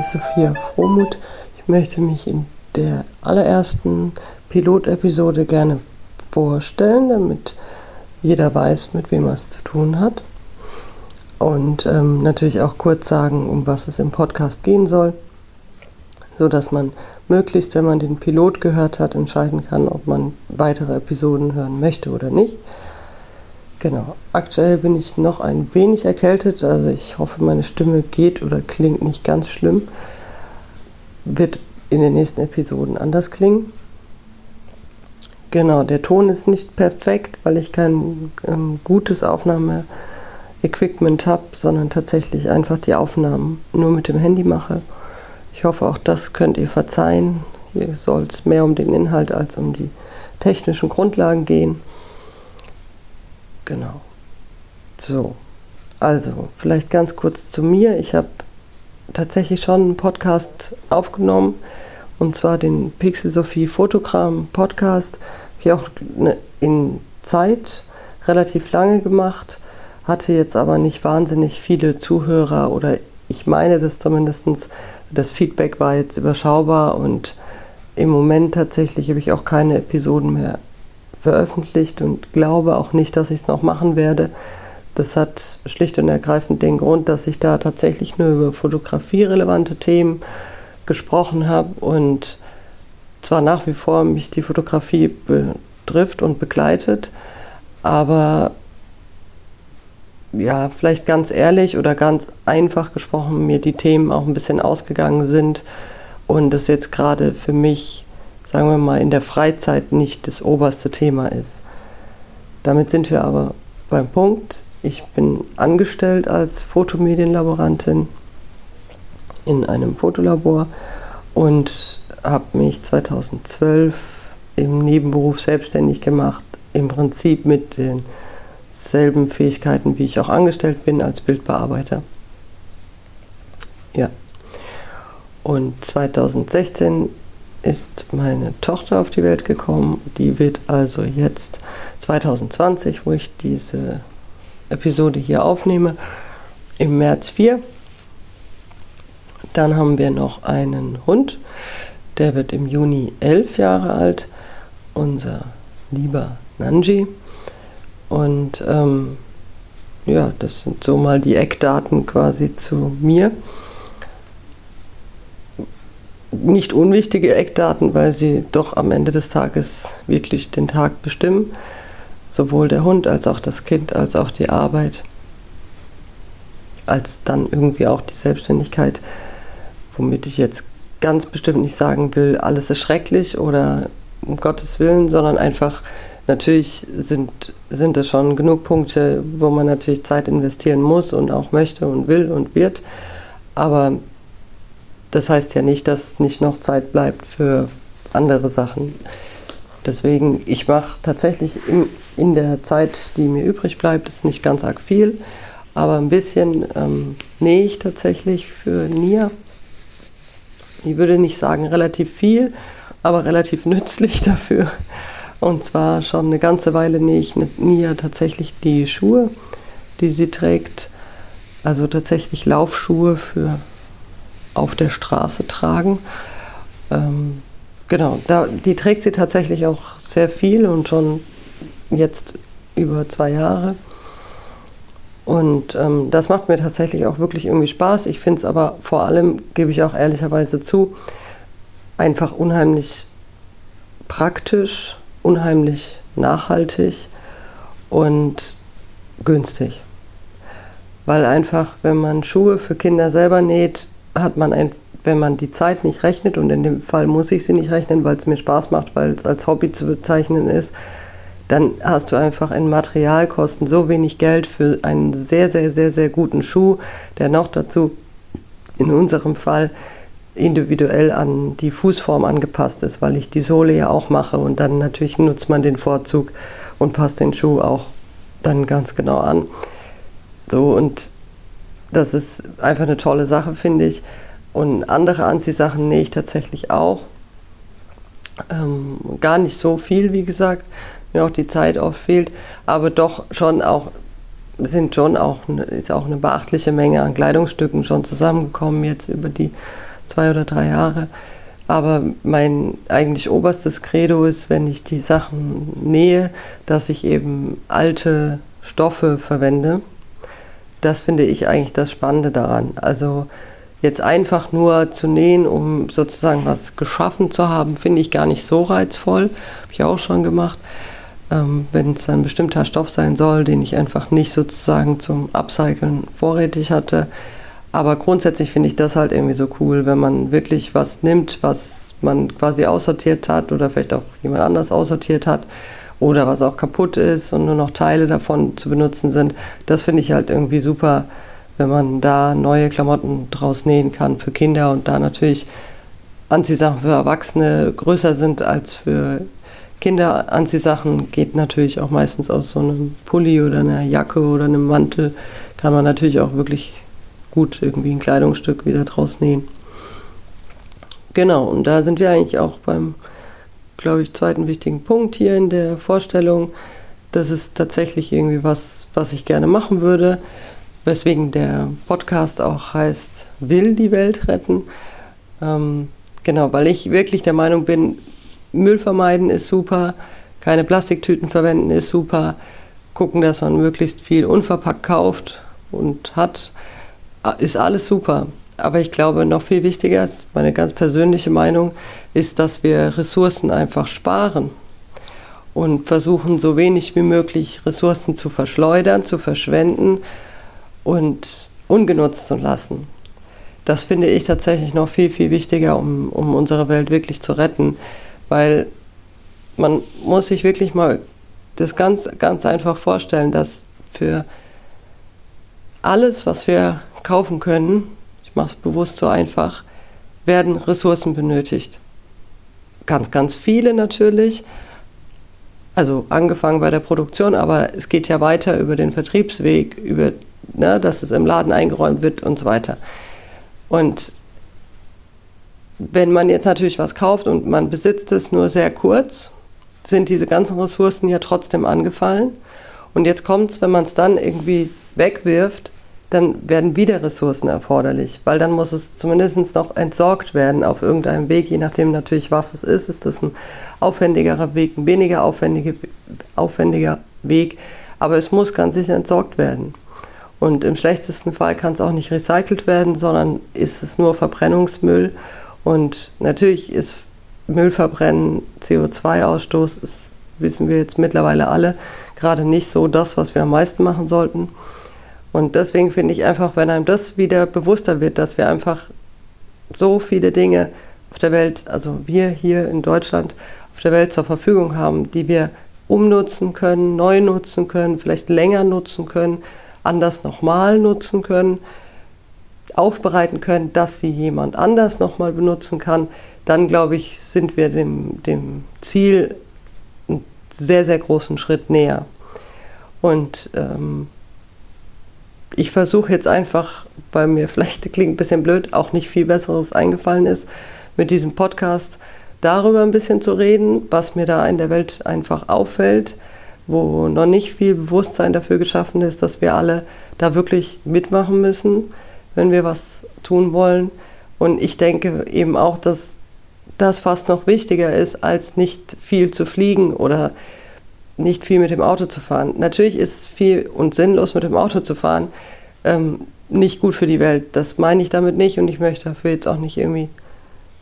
Ist Sophia Fromuth. Ich möchte mich in der allerersten Pilotepisode gerne vorstellen, damit jeder weiß, mit wem er es zu tun hat. Und ähm, natürlich auch kurz sagen, um was es im Podcast gehen soll, so dass man möglichst, wenn man den Pilot gehört hat, entscheiden kann, ob man weitere Episoden hören möchte oder nicht. Genau. Aktuell bin ich noch ein wenig erkältet, also ich hoffe, meine Stimme geht oder klingt nicht ganz schlimm. Wird in den nächsten Episoden anders klingen. Genau, der Ton ist nicht perfekt, weil ich kein ähm, gutes Aufnahmeequipment habe, sondern tatsächlich einfach die Aufnahmen nur mit dem Handy mache. Ich hoffe, auch das könnt ihr verzeihen. Hier soll es mehr um den Inhalt als um die technischen Grundlagen gehen. Genau. So, also vielleicht ganz kurz zu mir. Ich habe tatsächlich schon einen Podcast aufgenommen und zwar den Pixel Sophie Fotogramm Podcast. Habe ich auch ne, in Zeit relativ lange gemacht, hatte jetzt aber nicht wahnsinnig viele Zuhörer oder ich meine das zumindest. Das Feedback war jetzt überschaubar und im Moment tatsächlich habe ich auch keine Episoden mehr veröffentlicht und glaube auch nicht, dass ich es noch machen werde. Das hat schlicht und ergreifend den Grund, dass ich da tatsächlich nur über fotografierelevante Themen gesprochen habe und zwar nach wie vor mich die Fotografie betrifft und begleitet, aber ja, vielleicht ganz ehrlich oder ganz einfach gesprochen, mir die Themen auch ein bisschen ausgegangen sind und es jetzt gerade für mich sagen wir mal, in der Freizeit nicht das oberste Thema ist. Damit sind wir aber beim Punkt. Ich bin angestellt als Fotomedienlaborantin in einem Fotolabor und habe mich 2012 im Nebenberuf selbstständig gemacht, im Prinzip mit denselben Fähigkeiten, wie ich auch angestellt bin als Bildbearbeiter. Ja. Und 2016 ist meine Tochter auf die Welt gekommen. Die wird also jetzt 2020, wo ich diese Episode hier aufnehme, im März 4. Dann haben wir noch einen Hund, der wird im Juni elf Jahre alt, unser lieber Nanji. Und ähm, ja, das sind so mal die Eckdaten quasi zu mir nicht unwichtige Eckdaten, weil sie doch am Ende des Tages wirklich den Tag bestimmen. Sowohl der Hund als auch das Kind, als auch die Arbeit, als dann irgendwie auch die Selbstständigkeit, womit ich jetzt ganz bestimmt nicht sagen will, alles ist schrecklich oder um Gottes Willen, sondern einfach, natürlich sind, sind es schon genug Punkte, wo man natürlich Zeit investieren muss und auch möchte und will und wird. Aber das heißt ja nicht, dass nicht noch Zeit bleibt für andere Sachen. Deswegen, ich mache tatsächlich in, in der Zeit, die mir übrig bleibt, ist nicht ganz arg viel, aber ein bisschen ähm, nähe ich tatsächlich für Nia. Ich würde nicht sagen relativ viel, aber relativ nützlich dafür. Und zwar schon eine ganze Weile nähe ich Nia tatsächlich die Schuhe, die sie trägt. Also tatsächlich Laufschuhe für auf der Straße tragen. Ähm, genau, da, die trägt sie tatsächlich auch sehr viel und schon jetzt über zwei Jahre. Und ähm, das macht mir tatsächlich auch wirklich irgendwie Spaß. Ich finde es aber vor allem, gebe ich auch ehrlicherweise zu, einfach unheimlich praktisch, unheimlich nachhaltig und günstig. Weil einfach, wenn man Schuhe für Kinder selber näht, hat man ein, wenn man die Zeit nicht rechnet, und in dem Fall muss ich sie nicht rechnen, weil es mir Spaß macht, weil es als Hobby zu bezeichnen ist, dann hast du einfach in Materialkosten so wenig Geld für einen sehr, sehr, sehr, sehr guten Schuh, der noch dazu in unserem Fall individuell an die Fußform angepasst ist, weil ich die Sohle ja auch mache und dann natürlich nutzt man den Vorzug und passt den Schuh auch dann ganz genau an. So und das ist einfach eine tolle Sache, finde ich. Und andere Anziehsachen nähe ich tatsächlich auch. Ähm, gar nicht so viel, wie gesagt. Mir auch die Zeit oft fehlt. Aber doch schon auch sind schon auch, ist auch eine beachtliche Menge an Kleidungsstücken schon zusammengekommen jetzt über die zwei oder drei Jahre. Aber mein eigentlich oberstes Credo ist, wenn ich die Sachen nähe, dass ich eben alte Stoffe verwende. Das finde ich eigentlich das Spannende daran. Also jetzt einfach nur zu nähen, um sozusagen was geschaffen zu haben, finde ich gar nicht so reizvoll. Habe ich auch schon gemacht ähm, wenn es ein bestimmter Stoff sein soll, den ich einfach nicht sozusagen zum Upcyclen vorrätig hatte. Aber grundsätzlich finde ich das halt irgendwie so cool, wenn man wirklich was nimmt, was man quasi aussortiert hat oder vielleicht auch jemand anders aussortiert hat oder was auch kaputt ist und nur noch Teile davon zu benutzen sind. Das finde ich halt irgendwie super, wenn man da neue Klamotten draus nähen kann für Kinder und da natürlich Anziehsachen für Erwachsene größer sind als für Kinderanziehsachen geht natürlich auch meistens aus so einem Pulli oder einer Jacke oder einem Mantel. Kann man natürlich auch wirklich gut irgendwie ein Kleidungsstück wieder draus nähen. Genau, und da sind wir eigentlich auch beim, glaube ich, zweiten wichtigen Punkt hier in der Vorstellung. Das ist tatsächlich irgendwie was, was ich gerne machen würde, weswegen der Podcast auch heißt, will die Welt retten. Ähm, genau, weil ich wirklich der Meinung bin, Müll vermeiden ist super, keine Plastiktüten verwenden ist super, gucken, dass man möglichst viel unverpackt kauft und hat, ist alles super. Aber ich glaube, noch viel wichtiger, meine ganz persönliche Meinung, ist, dass wir Ressourcen einfach sparen und versuchen, so wenig wie möglich Ressourcen zu verschleudern, zu verschwenden und ungenutzt zu lassen. Das finde ich tatsächlich noch viel, viel wichtiger, um, um unsere Welt wirklich zu retten. Weil man muss sich wirklich mal das ganz, ganz einfach vorstellen, dass für alles, was wir kaufen können, ich mache es bewusst so einfach, werden Ressourcen benötigt. Ganz, ganz viele natürlich. Also angefangen bei der Produktion, aber es geht ja weiter über den Vertriebsweg, über, ne, dass es im Laden eingeräumt wird und so weiter. Und wenn man jetzt natürlich was kauft und man besitzt es nur sehr kurz, sind diese ganzen Ressourcen ja trotzdem angefallen. Und jetzt kommt es, wenn man es dann irgendwie wegwirft, dann werden wieder Ressourcen erforderlich, weil dann muss es zumindest noch entsorgt werden auf irgendeinem Weg, je nachdem natürlich, was es ist. Ist das ein aufwendigerer Weg, ein weniger aufwendige, aufwendiger Weg, aber es muss ganz sicher entsorgt werden. Und im schlechtesten Fall kann es auch nicht recycelt werden, sondern ist es nur Verbrennungsmüll und natürlich ist Müllverbrennen, CO2-Ausstoß, ist, wissen wir jetzt mittlerweile alle, gerade nicht so das, was wir am meisten machen sollten. Und deswegen finde ich einfach, wenn einem das wieder bewusster wird, dass wir einfach so viele Dinge auf der Welt, also wir hier in Deutschland auf der Welt zur Verfügung haben, die wir umnutzen können, neu nutzen können, vielleicht länger nutzen können, anders nochmal nutzen können, aufbereiten können, dass sie jemand anders nochmal benutzen kann, dann glaube ich, sind wir dem, dem Ziel einen sehr, sehr großen Schritt näher. Und ähm, ich versuche jetzt einfach, weil mir vielleicht klingt ein bisschen blöd, auch nicht viel Besseres eingefallen ist, mit diesem Podcast darüber ein bisschen zu reden, was mir da in der Welt einfach auffällt, wo noch nicht viel Bewusstsein dafür geschaffen ist, dass wir alle da wirklich mitmachen müssen wenn wir was tun wollen. Und ich denke eben auch, dass das fast noch wichtiger ist, als nicht viel zu fliegen oder nicht viel mit dem Auto zu fahren. Natürlich ist viel und sinnlos mit dem Auto zu fahren ähm, nicht gut für die Welt. Das meine ich damit nicht und ich möchte dafür jetzt auch nicht irgendwie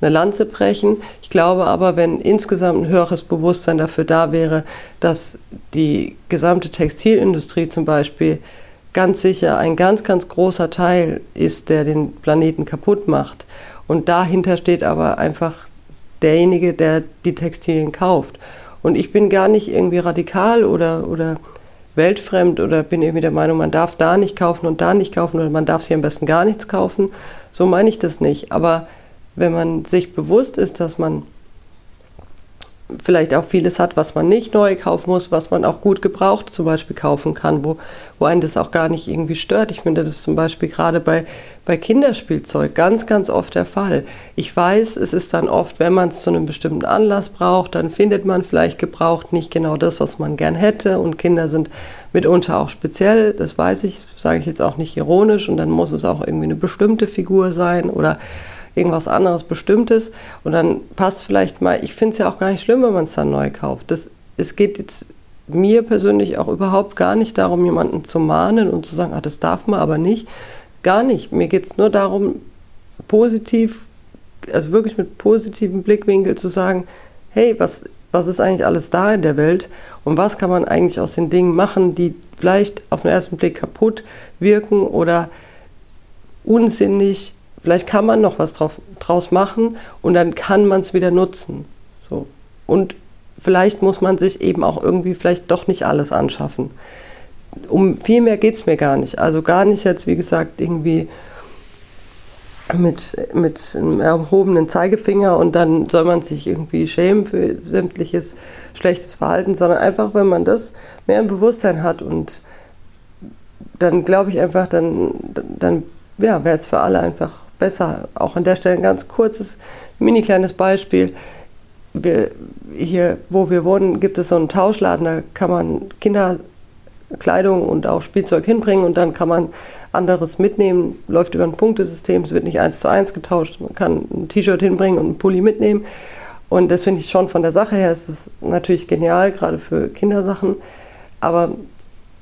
eine Lanze brechen. Ich glaube aber, wenn insgesamt ein höheres Bewusstsein dafür da wäre, dass die gesamte Textilindustrie zum Beispiel ganz sicher ein ganz, ganz großer Teil ist, der den Planeten kaputt macht. Und dahinter steht aber einfach derjenige, der die Textilien kauft. Und ich bin gar nicht irgendwie radikal oder, oder weltfremd oder bin irgendwie der Meinung, man darf da nicht kaufen und da nicht kaufen oder man darf hier am besten gar nichts kaufen. So meine ich das nicht. Aber wenn man sich bewusst ist, dass man vielleicht auch vieles hat, was man nicht neu kaufen muss, was man auch gut gebraucht zum Beispiel kaufen kann, wo, wo einen das auch gar nicht irgendwie stört. Ich finde das zum Beispiel gerade bei, bei Kinderspielzeug ganz, ganz oft der Fall. Ich weiß, es ist dann oft, wenn man es zu einem bestimmten Anlass braucht, dann findet man vielleicht gebraucht nicht genau das, was man gern hätte. Und Kinder sind mitunter auch speziell, das weiß ich, sage ich jetzt auch nicht ironisch. Und dann muss es auch irgendwie eine bestimmte Figur sein oder irgendwas anderes Bestimmtes und dann passt vielleicht mal, ich finde es ja auch gar nicht schlimm, wenn man es dann neu kauft. Das, es geht jetzt mir persönlich auch überhaupt gar nicht darum, jemanden zu mahnen und zu sagen, ah, das darf man aber nicht. Gar nicht. Mir geht es nur darum, positiv, also wirklich mit positivem Blickwinkel zu sagen, hey, was, was ist eigentlich alles da in der Welt und was kann man eigentlich aus den Dingen machen, die vielleicht auf den ersten Blick kaputt wirken oder unsinnig Vielleicht kann man noch was drauf, draus machen und dann kann man es wieder nutzen. So. Und vielleicht muss man sich eben auch irgendwie vielleicht doch nicht alles anschaffen. Um viel mehr geht es mir gar nicht. Also gar nicht jetzt, wie gesagt, irgendwie mit, mit einem erhobenen Zeigefinger und dann soll man sich irgendwie schämen für sämtliches schlechtes Verhalten, sondern einfach, wenn man das mehr im Bewusstsein hat und dann glaube ich einfach, dann, dann ja, wäre es für alle einfach besser. Auch an der Stelle ein ganz kurzes, mini kleines Beispiel. Wir, hier, wo wir wohnen, gibt es so einen Tauschladen, da kann man Kinderkleidung und auch Spielzeug hinbringen und dann kann man anderes mitnehmen, läuft über ein Punktesystem, es wird nicht eins zu eins getauscht, man kann ein T-Shirt hinbringen und einen Pulli mitnehmen. Und das finde ich schon von der Sache her, es ist natürlich genial, gerade für Kindersachen. Aber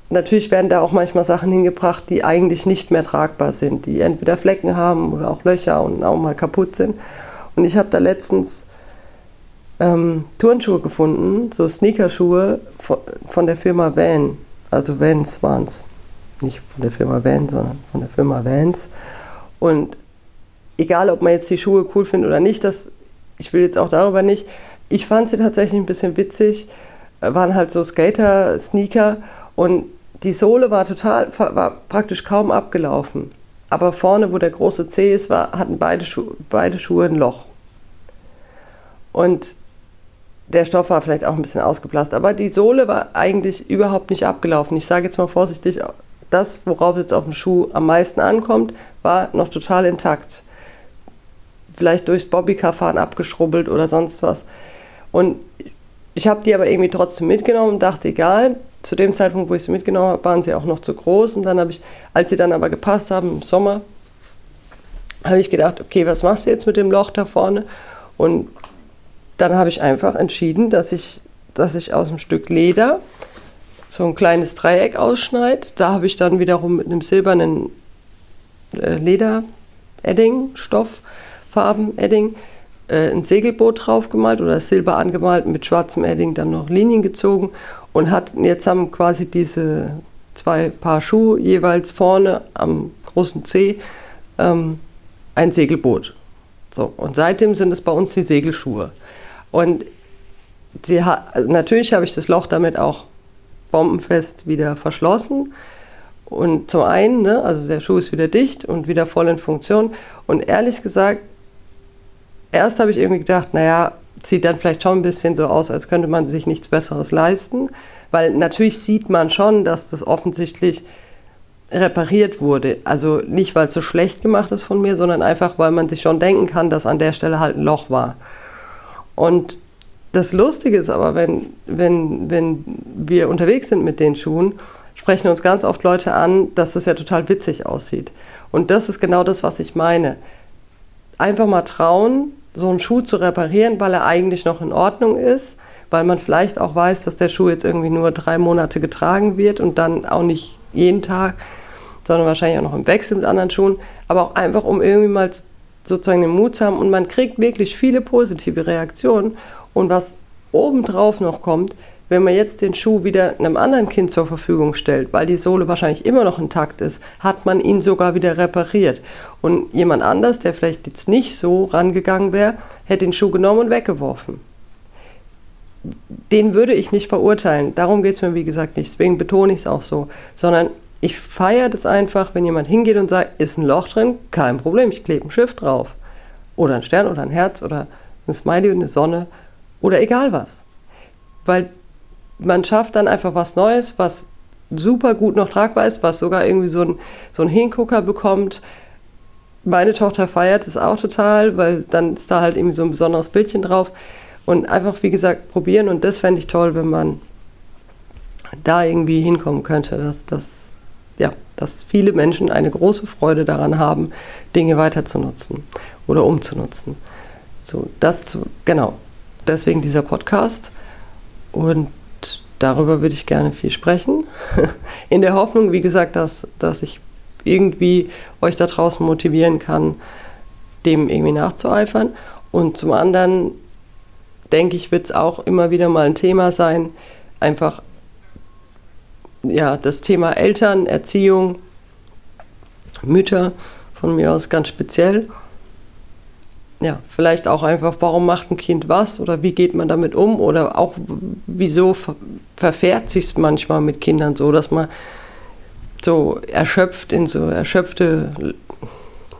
natürlich werden da auch manchmal Sachen hingebracht, die eigentlich nicht mehr tragbar sind, die entweder Flecken haben oder auch Löcher und auch mal kaputt sind. Und ich habe da letztens ähm, Turnschuhe gefunden, so Sneakerschuhe von, von der Firma Van, also Vans waren es. Nicht von der Firma Van, sondern von der Firma Vans. Und egal, ob man jetzt die Schuhe cool findet oder nicht, das, ich will jetzt auch darüber nicht. Ich fand sie tatsächlich ein bisschen witzig. Waren halt so Skater-Sneaker und die Sohle war total, war praktisch kaum abgelaufen. Aber vorne, wo der große Zeh ist, war, hatten beide, Schu beide Schuhe ein Loch. Und der Stoff war vielleicht auch ein bisschen ausgeblasst, aber die Sohle war eigentlich überhaupt nicht abgelaufen. Ich sage jetzt mal vorsichtig, das, worauf jetzt auf dem Schuh am meisten ankommt, war noch total intakt. Vielleicht durchs Bobbycar-Fahren abgeschrubbelt oder sonst was. Und ich habe die aber irgendwie trotzdem mitgenommen und dachte, egal, zu dem Zeitpunkt, wo ich sie mitgenommen habe, waren sie auch noch zu groß. Und dann habe ich, als sie dann aber gepasst haben im Sommer, habe ich gedacht, okay, was machst du jetzt mit dem Loch da vorne? Und dann habe ich einfach entschieden, dass ich, dass ich aus einem Stück Leder so ein kleines Dreieck ausschneide. Da habe ich dann wiederum mit einem silbernen äh, Leder-Edding, Stofffarben, Edding, äh, ein Segelboot drauf gemalt oder Silber angemalt, mit schwarzem Edding dann noch Linien gezogen und hat, jetzt haben quasi diese zwei Paar Schuhe jeweils vorne am großen C ähm, ein Segelboot. So, und seitdem sind es bei uns die Segelschuhe. Und sie hat, also natürlich habe ich das Loch damit auch bombenfest wieder verschlossen. Und zum einen, ne, also der Schuh ist wieder dicht und wieder voll in Funktion. Und ehrlich gesagt, erst habe ich irgendwie gedacht, naja, sieht dann vielleicht schon ein bisschen so aus, als könnte man sich nichts Besseres leisten. Weil natürlich sieht man schon, dass das offensichtlich repariert wurde. Also nicht, weil es so schlecht gemacht ist von mir, sondern einfach, weil man sich schon denken kann, dass an der Stelle halt ein Loch war. Und das Lustige ist aber, wenn, wenn, wenn wir unterwegs sind mit den Schuhen, sprechen uns ganz oft Leute an, dass das ja total witzig aussieht. Und das ist genau das, was ich meine. Einfach mal trauen, so einen Schuh zu reparieren, weil er eigentlich noch in Ordnung ist, weil man vielleicht auch weiß, dass der Schuh jetzt irgendwie nur drei Monate getragen wird und dann auch nicht jeden Tag, sondern wahrscheinlich auch noch im Wechsel mit anderen Schuhen, aber auch einfach, um irgendwie mal sozusagen den Mut zu haben. Und man kriegt wirklich viele positive Reaktionen. Und was obendrauf noch kommt, wenn man jetzt den Schuh wieder einem anderen Kind zur Verfügung stellt, weil die Sohle wahrscheinlich immer noch intakt ist, hat man ihn sogar wieder repariert. Und jemand anders, der vielleicht jetzt nicht so rangegangen wäre, hätte den Schuh genommen und weggeworfen. Den würde ich nicht verurteilen. Darum geht es mir, wie gesagt, nicht. Deswegen betone ich es auch so. Sondern ich feiere das einfach, wenn jemand hingeht und sagt, ist ein Loch drin, kein Problem, ich klebe ein Schiff drauf. Oder ein Stern oder ein Herz oder ein Smiley und eine Sonne Oder egal was. Weil man schafft dann einfach was Neues, was super gut noch tragbar ist, was sogar irgendwie so ein, so ein Hingucker bekommt. Meine Tochter feiert es auch total, weil dann ist da halt irgendwie so ein besonderes Bildchen drauf. Und einfach, wie gesagt, probieren. Und das fände ich toll, wenn man da irgendwie hinkommen könnte, dass, dass, ja, dass viele Menschen eine große Freude daran haben, Dinge weiter zu nutzen oder umzunutzen. So, das zu, genau. Deswegen dieser Podcast. Und darüber würde ich gerne viel sprechen. In der Hoffnung, wie gesagt, dass, dass ich irgendwie euch da draußen motivieren kann, dem irgendwie nachzueifern. Und zum anderen denke ich, wird es auch immer wieder mal ein Thema sein, einfach ja, das Thema Eltern, Erziehung, Mütter von mir aus ganz speziell. Ja, vielleicht auch einfach, warum macht ein Kind was oder wie geht man damit um oder auch wieso ver verfährt sich es manchmal mit Kindern so, dass man so erschöpft in so erschöpfte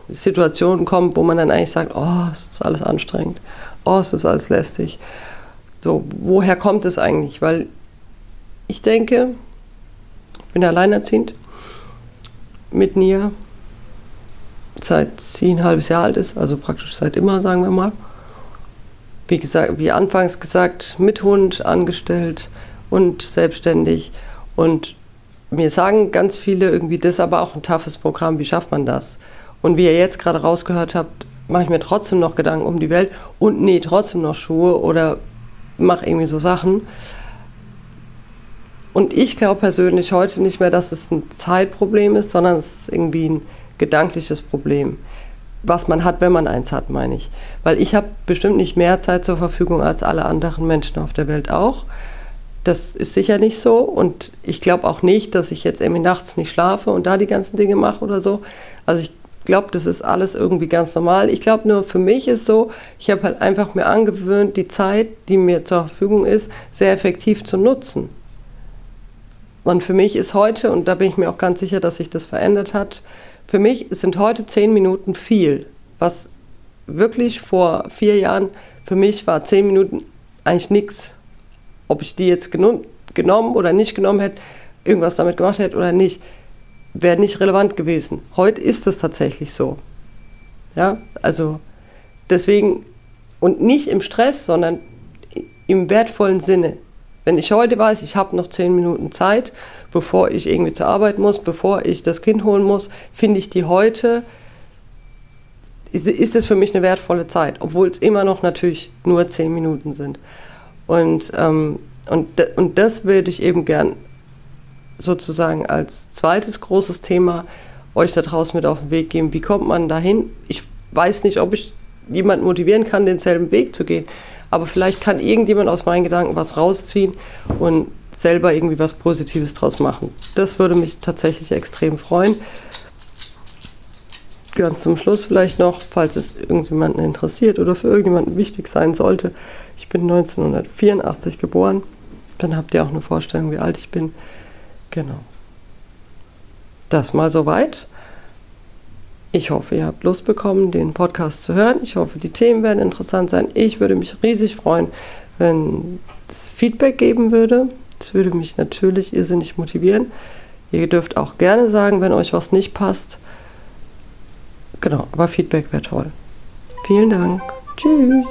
Situationen kommt, wo man dann eigentlich sagt, oh, es ist alles anstrengend, oh, es ist alles lästig. So, woher kommt es eigentlich? Weil ich denke, ich bin alleinerziehend mit Nia, seit sie ein halbes Jahr alt ist, also praktisch seit immer, sagen wir mal. Wie gesagt, wie anfangs gesagt, mit Hund angestellt und selbstständig. Und mir sagen ganz viele irgendwie, das ist aber auch ein toughes Programm, wie schafft man das? Und wie ihr jetzt gerade rausgehört habt, mache ich mir trotzdem noch Gedanken um die Welt und nähe trotzdem noch Schuhe oder mache irgendwie so Sachen. Und ich glaube persönlich heute nicht mehr, dass es ein Zeitproblem ist, sondern es ist irgendwie ein gedankliches Problem. Was man hat, wenn man eins hat, meine ich. Weil ich habe bestimmt nicht mehr Zeit zur Verfügung als alle anderen Menschen auf der Welt auch. Das ist sicher nicht so. Und ich glaube auch nicht, dass ich jetzt irgendwie nachts nicht schlafe und da die ganzen Dinge mache oder so. Also ich glaube, das ist alles irgendwie ganz normal. Ich glaube nur, für mich ist so, ich habe halt einfach mir angewöhnt, die Zeit, die mir zur Verfügung ist, sehr effektiv zu nutzen. Und für mich ist heute, und da bin ich mir auch ganz sicher, dass sich das verändert hat, für mich sind heute zehn Minuten viel. Was wirklich vor vier Jahren für mich war zehn Minuten eigentlich nichts. Ob ich die jetzt genommen oder nicht genommen hätte, irgendwas damit gemacht hätte oder nicht, wäre nicht relevant gewesen. Heute ist es tatsächlich so. Ja, also deswegen und nicht im Stress, sondern im wertvollen Sinne. Wenn ich heute weiß, ich habe noch zehn Minuten Zeit, bevor ich irgendwie zur Arbeit muss, bevor ich das Kind holen muss, finde ich die heute, ist es für mich eine wertvolle Zeit, obwohl es immer noch natürlich nur zehn Minuten sind. Und, ähm, und, und das würde ich eben gern sozusagen als zweites großes Thema euch da draußen mit auf den Weg geben. Wie kommt man dahin? Ich weiß nicht, ob ich jemanden motivieren kann, denselben Weg zu gehen. Aber vielleicht kann irgendjemand aus meinen Gedanken was rausziehen und selber irgendwie was Positives draus machen. Das würde mich tatsächlich extrem freuen. Ganz zum Schluss vielleicht noch, falls es irgendjemanden interessiert oder für irgendjemanden wichtig sein sollte. Ich bin 1984 geboren. Dann habt ihr auch eine Vorstellung, wie alt ich bin. Genau. Das mal soweit. Ich hoffe, ihr habt Lust bekommen, den Podcast zu hören. Ich hoffe, die Themen werden interessant sein. Ich würde mich riesig freuen, wenn es Feedback geben würde. Das würde mich natürlich irrsinnig motivieren. Ihr dürft auch gerne sagen, wenn euch was nicht passt. Genau, aber Feedback wäre toll. Vielen Dank. Tschüss.